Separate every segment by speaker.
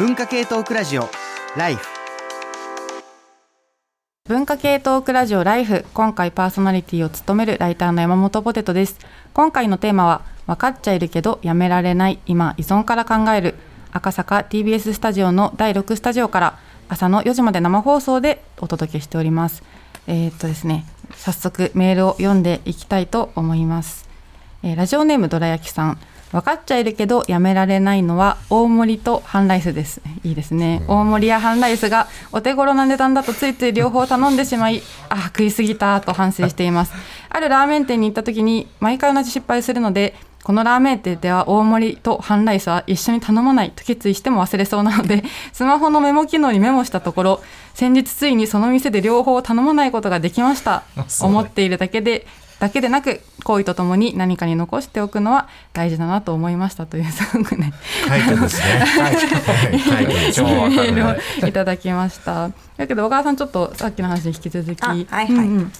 Speaker 1: 文化系トークラジオライフ。
Speaker 2: 文化系トークラジオライフ今回パーソナリティを務めるライターの山本ポテトです。今回のテーマは分かっちゃいるけどやめられない今依存から考える赤坂 TBS スタジオの第6スタジオから朝の4時まで生放送でお届けしております。えーっとですね早速メールを読んでいきたいと思います、えーラジオネームどら焼きさん。分かっちゃいるけどやめられないのは大盛りと半ライスですいいですね、大盛りや半ライスがお手頃な値段だとついつい両方頼んでしまいあ食いすぎたと反省しています。あるラーメン店に行った時に毎回同じ失敗するのでこのラーメン店では大盛りと半ライスは一緒に頼まないと決意しても忘れそうなので スマホのメモ機能にメモしたところ先日ついにその店で両方頼まないことができました。思っているだけでだけでなく行為とともに何かに残しておくのは大事だなと思いましたというすごくね
Speaker 3: タイトルですね。タイトル超わか
Speaker 2: メ
Speaker 3: るね。
Speaker 2: ールをいただきました。だけど小川さんちょっとさっきの話に引き続き、
Speaker 4: あはいはい
Speaker 2: うんうん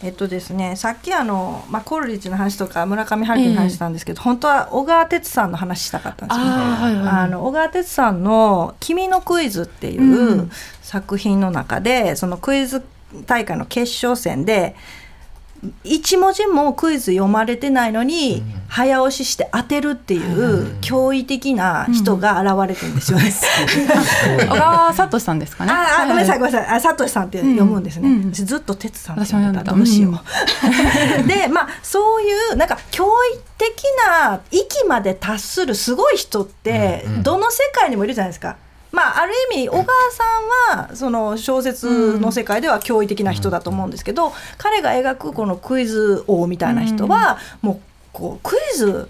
Speaker 4: えっとですね、さっきあの、まあ、コールリッチの話とか村上春樹の話したんですけど、本当は小川哲さんの話したかったんですよ。
Speaker 2: あーはいはい
Speaker 4: あの小川哲さんの「君のクイズ」っていううん作品の中で、そのクイズ大会の決勝戦で一文字もクイズ読まれてないのに、早押しして当てるっていう驚異的な人が現れてるんですよね。
Speaker 2: 小川聡さんですかね。
Speaker 4: ああごめんなさいご
Speaker 2: は
Speaker 4: めんなさい。あサトシさんって読むんですね、ずっと哲さんって
Speaker 2: 私も
Speaker 4: 読んでた。どうしよう、でまあそういうなんか驚異的な域まで達するすごい人って、どの世界にもいるじゃないですか。まあ、ある意味小川さんはその小説の世界では驚異的な人だと思うんですけど、彼が描くこのクイズ王みたいな人は、もうこうクイズ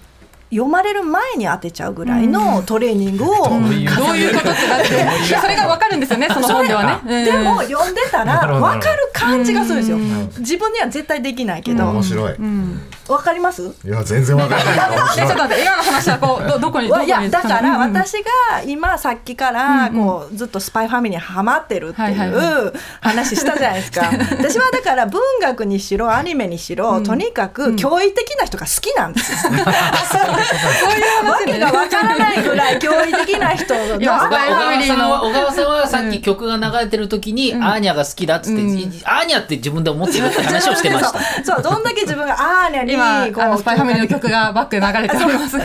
Speaker 4: 読まれる前に当てちゃうぐらいのトレーニングを
Speaker 2: どういうことってなって、それがわかるんですよね、その本ではね。
Speaker 4: でも
Speaker 2: うん。
Speaker 4: 読んでたら分かる感じがするんですよ。
Speaker 2: うん。
Speaker 4: 自分には絶対できないけど、
Speaker 3: 面白い。
Speaker 2: うん。
Speaker 4: 分かります？
Speaker 3: いや全然わからない。
Speaker 2: ちょっと。待って、今の話はこうど どこにどこに？
Speaker 4: いやだから私が今さっきからこうずっとスパイファミリーにハマってるって
Speaker 2: はい
Speaker 4: う話したじゃないですか。私はだから文学にしろアニメにしろとにかく驚異的な人が好きなんですよ。わけがわからないぐらい驚異的な人の。
Speaker 2: 今
Speaker 5: 小川
Speaker 2: スパイファミリーの
Speaker 5: さんは小川さんはさっき曲が流れてる時に、アーニャが好きだっつって、
Speaker 2: うん。
Speaker 5: アーニャって自分で思ってるって話をしてました。
Speaker 4: そうそうどんだけ自分がアーニャに
Speaker 2: 今あのスパイファミリーの曲がバックで流れておりますが、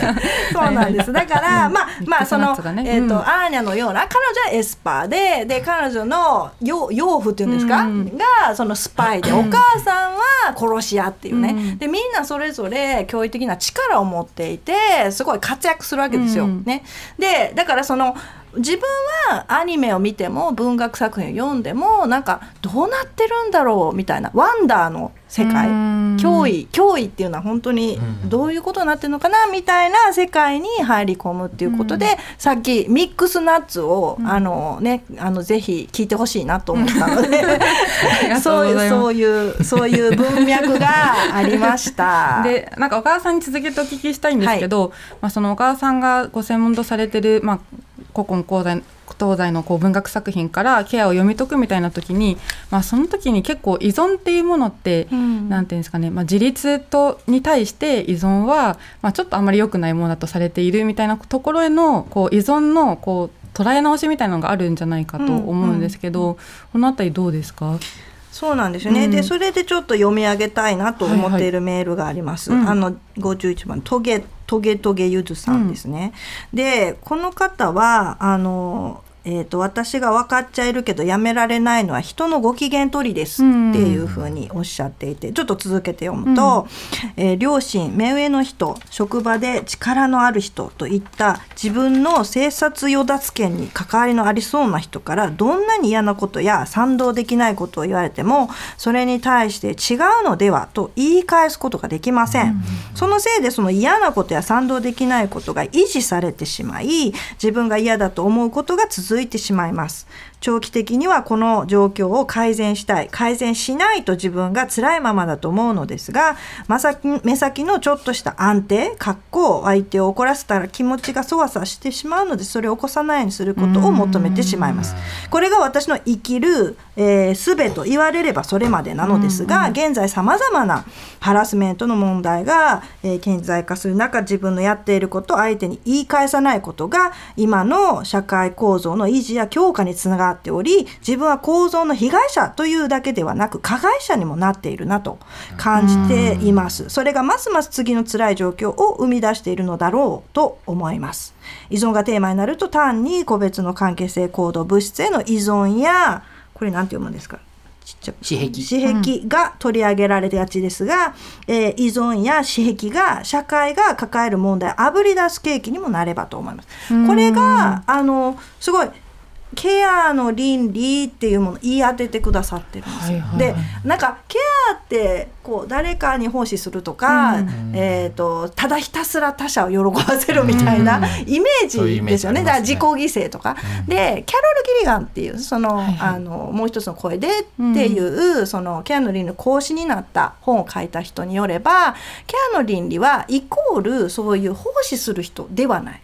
Speaker 4: そうなんです。だから、まあ、まあ、その、
Speaker 2: ね
Speaker 4: えっ、と、
Speaker 2: うん
Speaker 4: アーニャのような、彼女はエスパーで、で、彼女の養養父っていうんですか、
Speaker 2: うん
Speaker 4: が、そのスパイで、お母さんは殺し屋っていうね、
Speaker 2: うん
Speaker 4: で、みんなそれぞれ驚異的な力を持っていて、すごい活躍するわけですよ。
Speaker 2: うん
Speaker 4: ね。で、だから、その。自分はアニメを見ても文学作品を読んでもなんかどうなってるんだろうみたいなワンダーの世界
Speaker 2: うん。
Speaker 4: 脅威脅威っていうのは本当にどういうことになってるのかなみたいな世界に入り込むっていうことで、さっきミックスナッツを、あのねあのぜひ聞いてほしいなと思ったのでそう
Speaker 2: います。
Speaker 4: そういうそういう文脈がありました。
Speaker 2: でなんか小川さんに続けてお聞きしたいんですけど、まあ、その小川さんがご専門とされてる、まあ、古今東西東西のこう文学作品からケアを読み解くみたいな時に、まあ、その時に結構依存っていうものって、
Speaker 4: ん。
Speaker 2: なんていうんですかね、まあ、自立とに対して依存は、まあ、ちょっとあまり良くないものだとされているみたいなところへのこう依存のこう捉え直しみたいなのがあるんじゃないかと思うんですけど、このあたりどうですか？
Speaker 4: そうなんですよね、
Speaker 2: うん
Speaker 4: でそれでちょっと読み上げたいなと思っているメールがあります。
Speaker 2: はいはい
Speaker 4: あの51番トゲトゲトゲゆずさんですね。でこの方はあのえー、と私が分かっちゃいるけどやめられないのは人のご機嫌取りですっていうふうにおっしゃっていてちょっと続けて読むと、えー両親目上の人職場で力のある人といった自分の生殺与奪権に関わりのありそうな人からどんなに嫌なことや賛同できないことを言われてもそれに対して違うのではと言い返すことができません。そのせいでその嫌なことや賛同できないことが維持されてしまい自分が嫌だと思うことが続続いてしまいます。長期的にはこの状況を改善したい改善しないと自分が辛いままだと思うのですが目先のちょっとした安定格好相手を怒らせたら気持ちがそわそわしてしまうのでそれを起こさないようにすることを求めてしまいます。これが私の生きる、えー、術と言われればそれまでなのですが、現在さまざまなハラスメントの問題が、えー顕在化する中自分のやっていることを相手に言い返さないことが今の社会構造の維持や強化につながっており自分は構造の被害者というだけではなく加害者にもなっているなと感じています。それがますます次の辛い状況を生み出しているのだろうと思います。依存がテーマになると単に個別の関係性行動物質への依存やこれなんて読むんですか？ちっちゃく
Speaker 5: 私癖
Speaker 4: 私癖が取り上げられがちですが、えー依存や私癖が社会が抱える問題をあぶり出す契機にもなればと思います。これがあのすごいケアの倫理っていうものを言い当ててくださってるんですよ。
Speaker 2: はいはい。
Speaker 4: でなんかケアってこう誰かに奉仕するとか、えー、とただひたすら他者を喜ばせるみたいなイメー
Speaker 3: ジ
Speaker 4: ジですよね。だから自己犠牲とか、でキャロル・ギリガンっていうその,、
Speaker 2: はいはい。
Speaker 4: あのもう一つの声でっていう、そのケアの倫理の講師になった本を書いた人によればケアの倫理はイコールそういう奉仕する人ではない。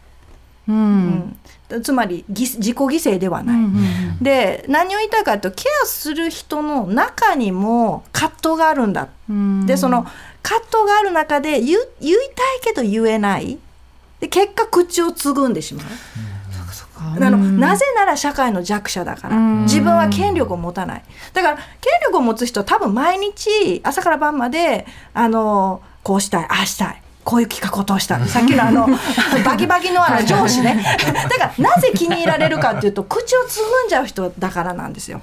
Speaker 2: うん。
Speaker 4: うんつまりぎ自己犠牲ではない。
Speaker 2: うん
Speaker 4: で何を言いたいかというとケアする人の中にも葛藤があるんだ。
Speaker 2: うん。
Speaker 4: でその葛藤がある中で言いたいけど言えない。で結果口をつぐんでしまう。あのなぜなら社会の弱者だから。
Speaker 2: うん。
Speaker 4: 自分は権力を持たない。だから権力を持つ人は多分毎日朝から晩まであのこうしたいああしたいこういう企画を通した。いさっきのあの バキバキのあの上司ね。だからなぜ気に入られるかっていうと口をつぐんじゃう人だからなんですよ。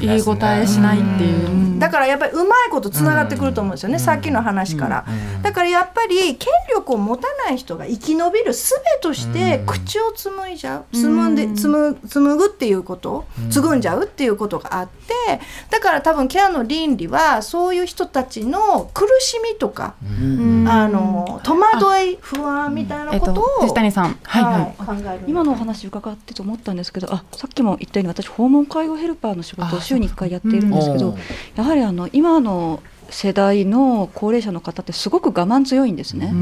Speaker 2: 言い答えしないっていう。
Speaker 4: だからやっぱりうまいことつながってくると思うんですよね、さっきの話から、だからやっぱり権力を持たない人が生き延びる術として口を紡いじゃう。紡んで紡紡ぐっていうこと。紡ん。じゃうっていうことがあってだから多分ケアの倫理はそういう人たちの苦しみとか、あの戸惑い不安みたいなことを、
Speaker 2: と藤谷さん、はいはい。
Speaker 4: 考える
Speaker 6: 今のお話伺ってて思ったんですけどあさっきも言ったように私訪問介護ヘルパーの仕事を週に1回やっているんですけど
Speaker 5: うん。
Speaker 6: やはりあの今の世代の高齢者の方ってすごく我慢強いんですね。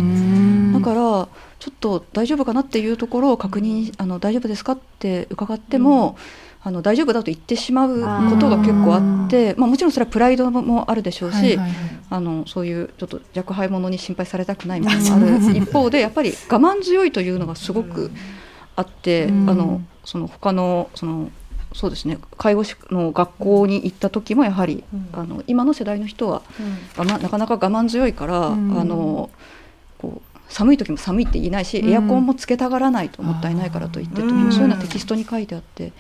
Speaker 6: だからちょっと大丈夫かなっていうところを確認あの大丈夫ですかって伺っても、あの大丈夫だと言ってしまうことが結構あってまあ、もちろんそれはプライドもあるでしょうし、
Speaker 2: はいはいはい。
Speaker 6: あのそういうちょっと若輩者に心配されたくないみたいなのがある。一方でやっぱり我慢強いというのがすごくあって、
Speaker 2: うん。
Speaker 6: あのその他のそのそうですね介護士の学校に行った時もやはり、あの今の世代の人は、我慢なかなか我慢強いから、
Speaker 2: うん。
Speaker 6: あのこう寒い時も寒いって言いないし、
Speaker 2: うん。
Speaker 6: エアコンもつけたがらないともったいないからと言ってとそういうようなテキストに書いてあって。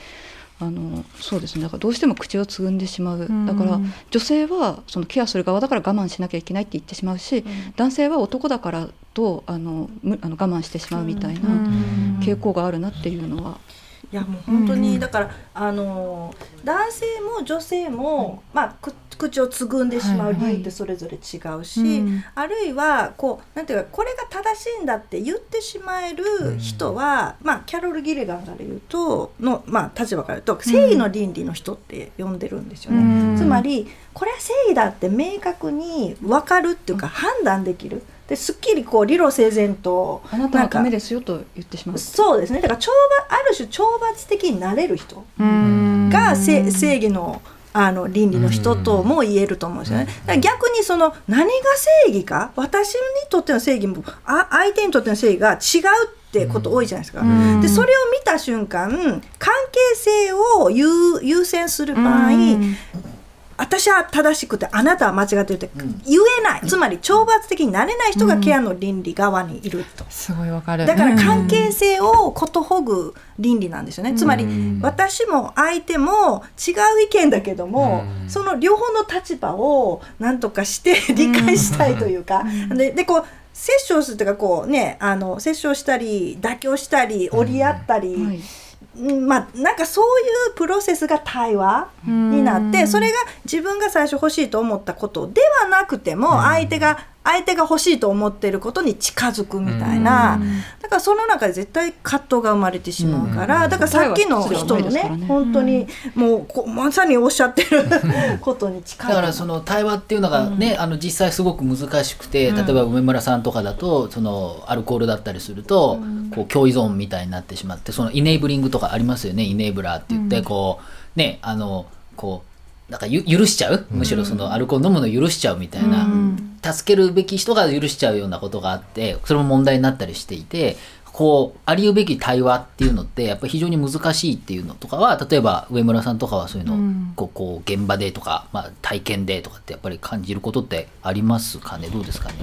Speaker 6: あのそうですね。だからどうしても口をつぐんでしまう、
Speaker 2: ん。
Speaker 6: だから女性はそのケアする側だから我慢しなきゃいけないって言ってしまうし、男性は男だからとあのむあの我慢してしまうみたいな傾向があるなっていうのは、
Speaker 4: いやもう本当にだから、あの男性も女性も、まあく口をつぐんでしまう理由ってそれぞれ違うし、
Speaker 2: うん。
Speaker 4: あるいはこうなんていうかこれが正しいんだって言ってしまえる人は、まあキャロル・ギレガンから言うとのまあ立場から言うと正義の倫理の人って呼んでるんですよね。
Speaker 2: うん。
Speaker 4: つまりこれは正義だって明確に分かるっていうか判断できる。ですっきりこう理路整然と
Speaker 6: あなたのため
Speaker 4: で
Speaker 6: ですよと言ってしまう。
Speaker 4: そうですねだから懲罰ある種懲罰的になれる人
Speaker 2: うん
Speaker 4: がせ正義のあの倫理の人とも言えると思うんですよね。逆にその何が正義か私にとっての正義もあ相手にとっての正義が違うってこと多いじゃないですか。
Speaker 2: ん
Speaker 4: でそれを見た瞬間関係性を優優先する場合、
Speaker 2: うん
Speaker 4: 私は正しくてあなたは間違ってるって言えない、つまり懲罰的になれない人がケアの倫理側にいると。
Speaker 2: すごいわかる。
Speaker 4: だから関係性をことほぐ倫理なんですよね。つまり私も相手も違う意見だけども、その両方の立場を何とかして理解したいというか、ででこう折衝するというかこうねあの折衝したり妥協したり折り合ったり。
Speaker 6: はい。
Speaker 4: うんまあ、なんかそういうプロセスが対話になってそれが自分が最初欲しいと思ったことではなくても相手が相手が欲しいと思ってることに近づくみたいな。だからその中で絶対葛藤が生まれてしまうからだからさっきの人のね本当にもうこうまさにおっしゃってることに近い
Speaker 5: だからその対話っていうのがね、あの実際すごく難しくて、例えば梅村さんとかだとそのアルコールだったりすると、こう共依存みたいになってしまってそのイネーブリングとかありますよねイネーブラーって言って、こうねあのこうなんかゆ許しちゃう？むしろそのアルコール飲むの許しちゃうみたいな、助けるべき人が許しちゃうようなことがあってそれも問題になったりしていてこうありうべき対話っていうのってやっぱり非常に難しいっていうのとかは例えば上村さんとかはそういうのをこうこう現場でとか、まあ、体験でとかってやっぱり感じることってありますかね？どうですかね？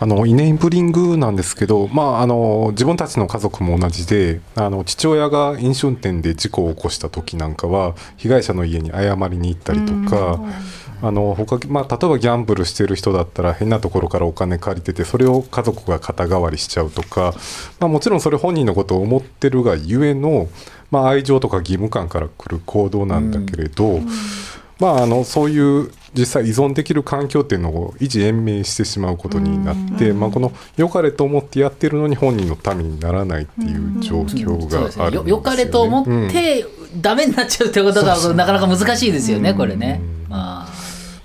Speaker 7: あのイネーブリングなんですけど、まあ、あの自分たちの家族も同じであの父親が飲酒運転で事故を起こした時なんかは被害者の家に謝りに行ったりとか。あの他まあ、例えばギャンブルしてる人だったら変なところからお金借りててそれを家族が肩代わりしちゃうとか、まあ、もちろんそれ本人のことを思ってるがゆえの、まあ、愛情とか義務感から来る行動なんだけれど、まあ、あのそういう実際依存できる環境っていうのを維持延命してしまうことになって、まあ、この良かれと思ってやってるのに本人のためにならないっていう状況があるんですよ、ね。
Speaker 5: よよかれと思って、ダメになっちゃうってことがなかなか難しいですよね、これね。あ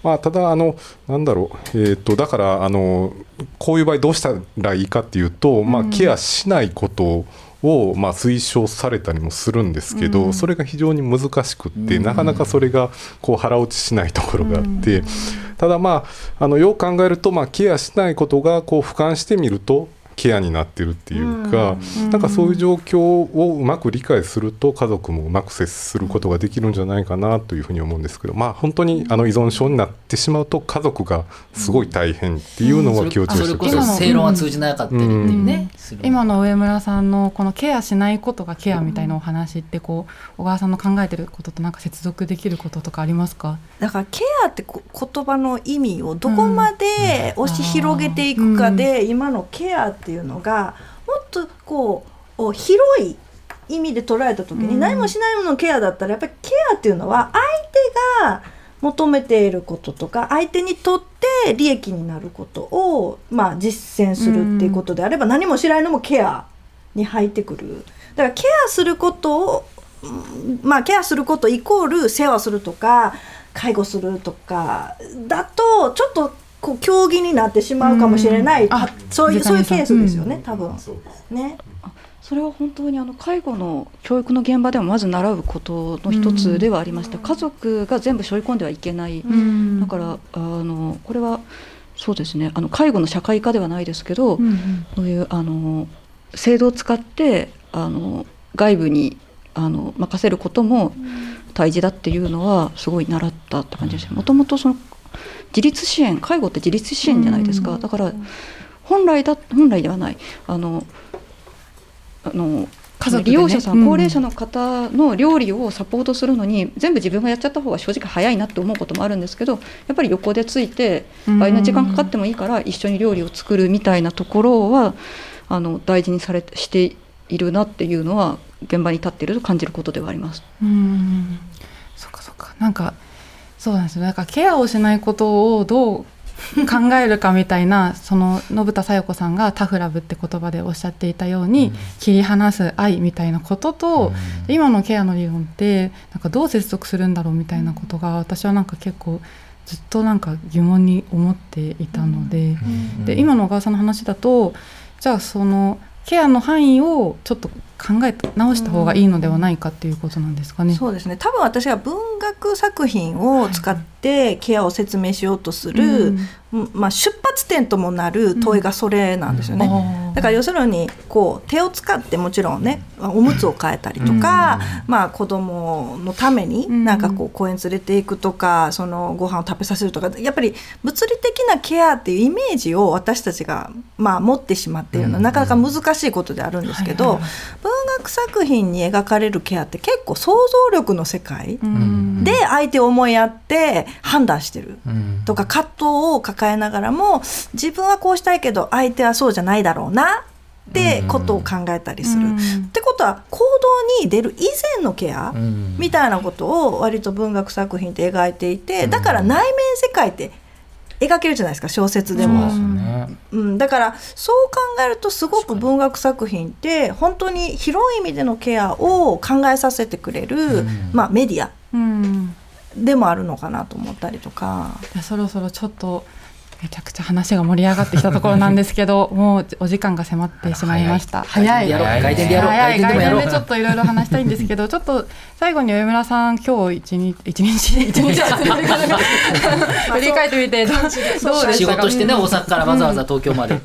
Speaker 7: まあ、ただあの、なんだろう、えー、とだからあの、こういう場合、どうしたらいいかっていうと、まあ、ケアしないことを、まあ、推奨されたりもするんですけど、それが非常に難しくって、なかなかそれがこう腹落ちしないところがあって、ただ、まあ、あのよう考えると、まあ、ケアしないことがこう俯瞰してみると、ケアになってるっていうか、なんかそういう状況をうまく理解すると家族もうまく接することができるんじゃないかなというふうに思うんですけど、まあ本当にあの依存症になってしまうと家族がすごい大変っていうのは気をつけてください。
Speaker 5: 正論は通じなかったりっていうね。する
Speaker 2: 今の上村さんのこのケアしないことがケアみたいなお話ってこう小川さんの考えてることとなんか接続できることとかありますか？
Speaker 4: だからケアってこ言葉の意味をどこまで押し広げていくかで、今のケアっていうのがもっとこう広い意味で捉えた時に、何もしないもののケアだったらやっぱりケアっていうのは相手が求めていることとか相手にとって利益になることを、まあ、実践するっていうことであれば、何もしないのもケアに入ってくる。だからケアすることをまあ、ケアすることイコール世話するとか介護するとかだとちょっとこう競技になってしまうかもしれない、そういうそういうケースですよね、
Speaker 2: うん。
Speaker 4: 多分。ね。
Speaker 6: それは本当にあの介護の教育の現場でもまず習うことの一つではありました、家族が全部背負い込んではいけない、だからあのこれはそうですね。あの介護の社会化ではないですけど、そういうあの制度を使ってあの外部にあの任せることも大事だっていうのはすごい習ったって感じですもともとその自立支援介護って自立支援じゃないですか、だから本来だ本来ではない。あのあの
Speaker 2: 家族でね。
Speaker 6: 利用者さん、
Speaker 2: うん。
Speaker 6: 高齢者の方の料理をサポートするのに全部自分がやっちゃった方が正直早いなって思うこともあるんですけどやっぱり横でついて
Speaker 2: うん。
Speaker 6: 倍の時間かかってもいいから一緒に料理を作るみたいなところはあの大事にされてしているなっていうのは現場に立っていると感じることではあります。
Speaker 2: うん。そっかそっか。なんかそうなんですよ。なんかケアをしないことをどう考えるかみたいな その信田紗代子さんがタフラブって言葉でおっしゃっていたように、切り離す愛みたいなことと、今のケアの理論ってなんかどう接続するんだろうみたいなことが私はなんか結構ずっとなんか疑問に思っていたので,、で今の小川さんの話だとじゃあそのケアの範囲をちょっと考え直した方がいいのではないかっていうことなんですかね。
Speaker 4: そうですね。多分私は文学作品を使ってケアを説明しようとする、まあ、出発点ともなる問いがそれなんですよね。
Speaker 2: あ
Speaker 4: だから要するにこう手を使ってもちろんねおむつを変えたりとか、まあ、子供のためになんかこう公園連れていくとかそのご飯を食べさせるとかやっぱり物理的なケアっていうイメージを私たちがまあ持ってしまっているのはなかなか難しいことであるんですけど、文学作品に描かれるケアって結構想像力の世界で相手を思いやって判断してるとか葛藤を抱えながらも自分はこうしたいけど相手はそうじゃないだろうなってことを考えたりする。ってことは行動に出る以前のケアみたいなことを割と文学作品って描いていてだから内面世界って描けるじゃないですか小説でも、うん、だからそう考えるとすごく文学作品って本当に広い意味でのケアを考えさせてくれる、まあ、メディアでもあるのかなと思ったりとか。
Speaker 2: そろそろちょっとめちゃくちゃ話が盛り上がってきたところなんですけど もうお時間が迫ってしまいました。早い。
Speaker 5: 外伝でやろう
Speaker 2: 早い。
Speaker 5: 外伝で
Speaker 2: ちょっとい。ろいろ話したいんですけどちょっと最後に上村さん今日一日一日一日振り返ってみてどうどうでしたか
Speaker 5: 仕事してね大阪からわざわざ東京まで、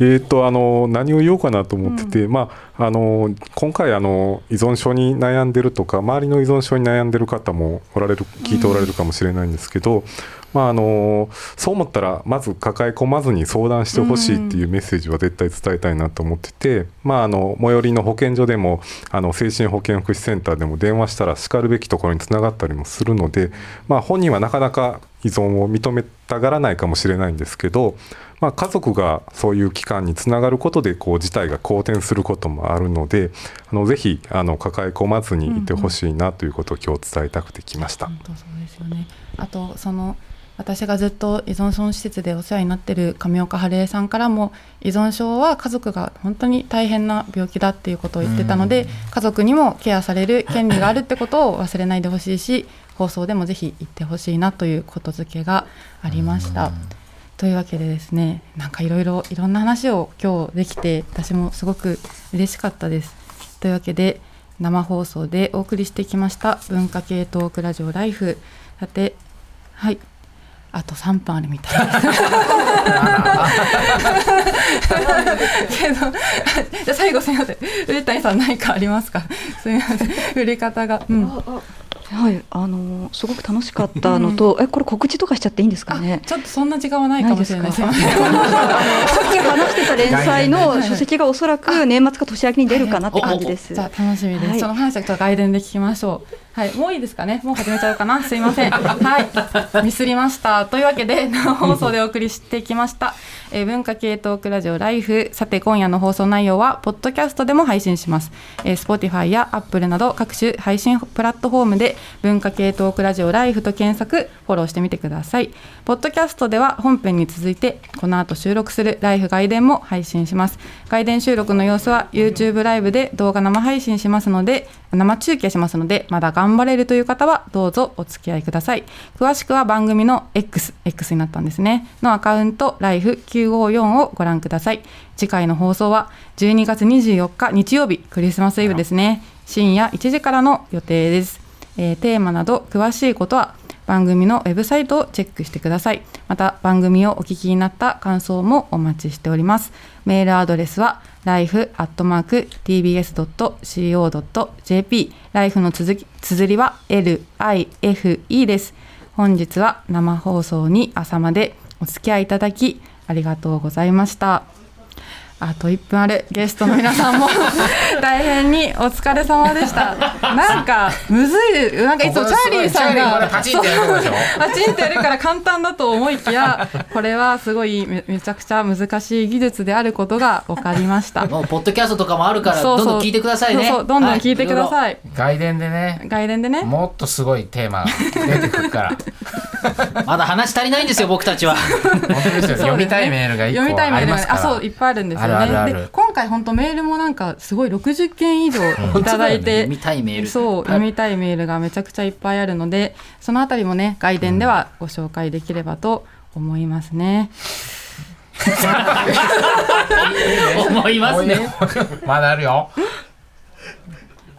Speaker 7: えー、とあの何を言おうかなと思ってて、まあ、あの今回あの依存症に悩んでるとか周りの依存症に悩んでる方もおられる聞いておられるかもしれないんですけど、まあ、あのそう思ったらまず抱え込まずに相談してほしいっていうメッセージは絶対伝えたいなと思ってて、まあ、あの最寄りの保健所でもあの精神保健福祉センターでも電話したらしかるべきところにつながったりもするので、まあ、本人はなかなか依存を認めたがらないかもしれないんですけど、まあ、家族がそういう機関につながることでこう事態が好転することもあるのであのぜひあの抱え込まずにいてほしいなということを今日伝えたくてきました。
Speaker 2: 本当そうですよねあとその私がずっと依存症施設でお世話になってる上岡晴恵さんからも依存症は家族が本当に大変な病気だっていうことを言ってたので家族にもケアされる権利があるってことを忘れないでほしいし放送でもぜひ言ってほしいなということづけがありました。というわけでですねなんかいろいろいろんな話を今日できて私もすごく嬉しかったです。というわけで生放送でお送りしてきました文化系トークラジオライフさてはいあと3分あるみたいです。けど、じゃあ最後すみません。上谷さん何かありますか？すみません。振り方が。うん。
Speaker 6: はい、あのすごく楽しかったのと、えこれ告知とかしちゃっていいんですかね？
Speaker 2: ちょっとそんな時間はないかもしれない。すみません。
Speaker 6: さっき話してた連載の書籍がおそらく年末か年明けに出るかなって感じです。
Speaker 2: じゃあ楽しみです。その話はちょっと外伝で聞きましょう。はい、もういいですかね？もう始めちゃうかな？すいません。はい、ミスりました。というわけで生放送でお送りしてきました。えー、文化系トークラジオライフ。さて今夜の放送内容はポッドキャストでも配信します。えー、Spotify や Apple など各種配信プラットフォームで文化系トークラジオライフと検索フォローしてみてください。ポッドキャストでは本編に続いてこの後収録するライフ外伝も配信します。外伝収録の様子は YouTube ライブで動画生配信しますので生中継しますのでまだ頑張れるという方はどうぞお付き合いください。詳しくは番組の X, X になったんですね。のアカウント life954 をご覧ください。次回の放送は12月24日日曜日クリスマスイブですね。深夜1時からの予定です、えー、テーマなど詳しいことは番組のウェブサイトをチェックしてください。また番組をお聞きになった感想もお待ちしております。メールアドレスは life.tbs.co.jp ライフの続き綴りは LIFE です。本日は生放送に朝までお付き合いいただきありがとうございました。あと1分あるゲストの皆さんも 大変にお疲れ様でした。なんかむずい。なんかいつもチャーリーさんがパチンってやるから簡単だと思いきやこれはすごいめめちゃくちゃ難しい技術であることが分かりました。
Speaker 5: もうポッドキャストとかもあるから
Speaker 2: そうそう。
Speaker 5: どんどん聞いてくださいね。
Speaker 2: そうそう。どんどん聞いてください、
Speaker 3: 外伝でね。
Speaker 2: 外伝でね。
Speaker 3: もっとすごいテーマ 出てくるから。
Speaker 5: まだ話足りないんですよ僕たちは。
Speaker 3: 本当ですよ。読みたいメールが一
Speaker 2: 読みたい
Speaker 3: 個あ
Speaker 2: メールがね。あ
Speaker 3: りますから
Speaker 2: そういっぱいあるんですよ。ね
Speaker 3: あるあるある。
Speaker 2: で今回本当メールもなんかすごい60件以上いただいて、
Speaker 5: 読みたいメール。
Speaker 2: そう読みたいメールがめちゃくちゃいっぱいあるのでそのあたりもね外伝ではご紹介できればと 思いますね、
Speaker 5: 思いますね。
Speaker 3: まだあるよ。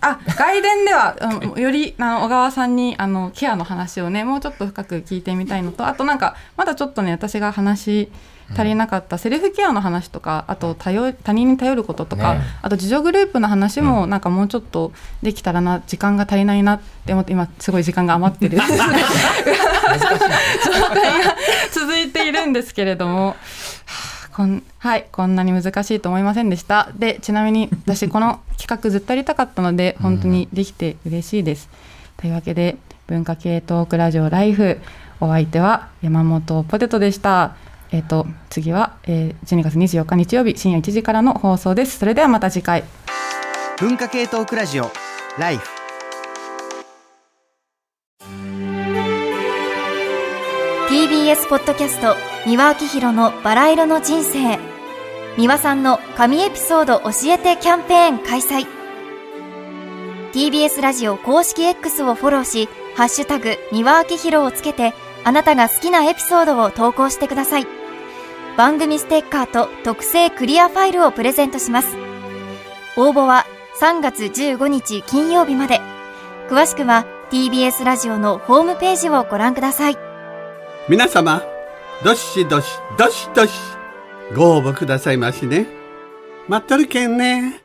Speaker 2: あ外伝ではあのよりあの小川さんにあのケアの話をねもうちょっと深く聞いてみたいのとあとなんかまだちょっとね私が話足りなかったセルフケアの話とかあと頼他人に頼ることとか、
Speaker 3: ね。
Speaker 2: あと自助グループの話もなんかもうちょっとできたらな時間が足りないなって思って今すごい時間が余ってる。状態が続いているんですけれども。はあこんはいこんなに難しいと思いませんでした。でちなみに私この企画ずっとやりたかったので本当にできて嬉しいです、というわけで文化系トークラジオライフお相手は山本ポテトでしたえっ、と次は、えー12月24日日曜日深夜1時からの放送です。それではまた次回。
Speaker 1: 文化系トークラジオライフ
Speaker 8: TBS ポッドキャスト三輪明宏のバラ色の人生。三輪さんの神エピソード教えてキャンペーン開催。TBS ラジオ公式 X をフォローし「ハッシュタグ三輪明宏」をつけてあなたが好きなエピソードを投稿してください番組ステッカーと特製クリアファイルをプレゼントします。応募は3月15日金曜日まで。詳しくは TBS ラジオのホームページをご覧ください。
Speaker 9: 皆様どしどしどしどしご応募くださいましね。待っとるけんね。